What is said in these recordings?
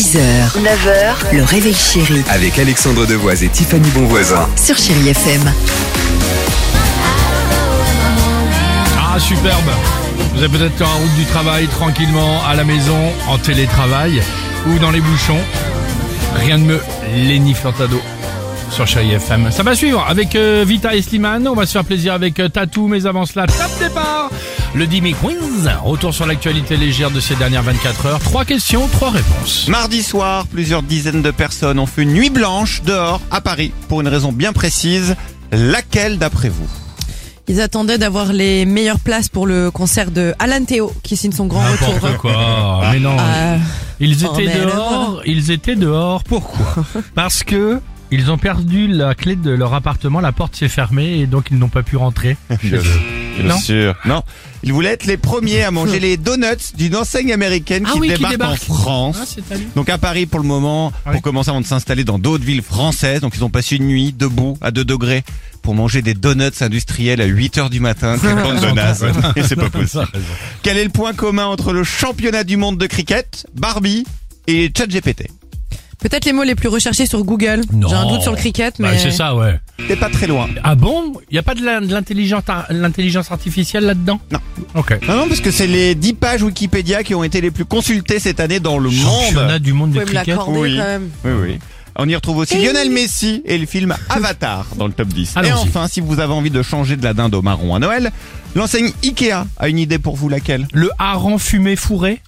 6h, 9h, le réveil chéri Avec Alexandre Devoise et Tiffany Bonvoisin. sur Chéri FM. Ah, superbe Vous êtes peut-être en route du travail, tranquillement, à la maison, en télétravail, ou dans les bouchons. Rien de mieux, Lenny Furtado sur Chéri FM. Ça va suivre avec euh, Vita et Slimane. On va se faire plaisir avec euh, Tatou, mais avant cela, top départ Le Dimi Quiz. Retour sur l'actualité légère de ces dernières 24 heures. Trois questions, trois réponses. Mardi soir, plusieurs dizaines de personnes ont fait une nuit blanche dehors à Paris pour une raison bien précise. Laquelle d'après vous? Ils attendaient d'avoir les meilleures places pour le concert de Alan Théo qui signe son grand retour. N'importe quoi. Mais non. Ah, Ils Oh, étaient alors dehors, ils étaient dehors. Pourquoi? Parce que ils ont perdu la clé de leur appartement, la porte s'est fermée et donc ils n'ont pas pu rentrer. Bien Non. sûr. Non. Ils voulaient être les premiers à manger les donuts d'une enseigne américaine Ah qui, oui, qui débarque, débarque. en France. Ah, c'est. Donc à Paris pour le moment, Ah oui. pour commencer avant de s'installer dans d'autres villes françaises. Donc ils ont passé une nuit debout à 2 degrés pour manger des donuts industriels à 8 heures du matin. Quelle bande de nazes. Et c'est pas possible. Quel est le point commun entre le championnat du monde de cricket, Barbie et ChatGPT? Peut-être les mots les plus recherchés sur Google. Non. J'ai un doute sur le cricket, mais Bah, c'est ça, ouais. T'es pas très loin. Ah bon? Il y a pas de la- de l'intelligence ar- l'intelligence artificielle là-dedans? Non. Ok. Non, non, parce que c'est les 10 pages Wikipédia qui ont été les plus consultées cette année dans le Championnat monde. du monde vous de pouvez me cricket. l'accorder Oui. quand même. Oui, oui. On y retrouve aussi Lionel Messi et le film Avatar dans le top 10. Et Allons-y. enfin, si vous avez envie de changer de la dinde au marron à Noël, l'enseigne Ikea a une idée pour vous, laquelle? Le hareng fumé fourré?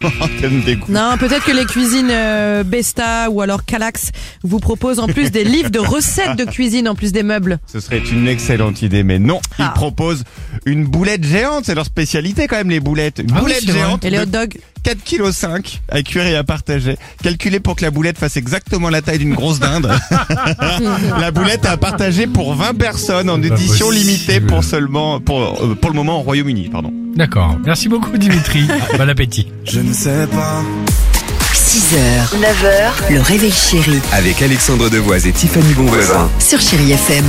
Quel dégoût. Non, peut-être que les cuisines euh, Besta ou alors Calax vous proposent en plus des livres de recettes de cuisine en plus des meubles. Ce serait une excellente idée, mais non. Ils Ah. proposent une boulette géante, c'est leur spécialité quand même, les boulettes. Une Ah oui, boulette c'est vrai. géante Et les de hot dogs 4,5 kg à cuire et à partager. Calculé pour que la boulette fasse exactement la taille d'une grosse dinde. la boulette à partager pour 20 personnes en édition possible. limitée pour seulement, pour, euh, pour le moment au Royaume-Uni, pardon. D'accord. Merci beaucoup Dimitri. bon appétit. 6h, 9h, le réveil chéri Avec Alexandre Devoise et Tiffany Bonvoisin. sur Chéri FM.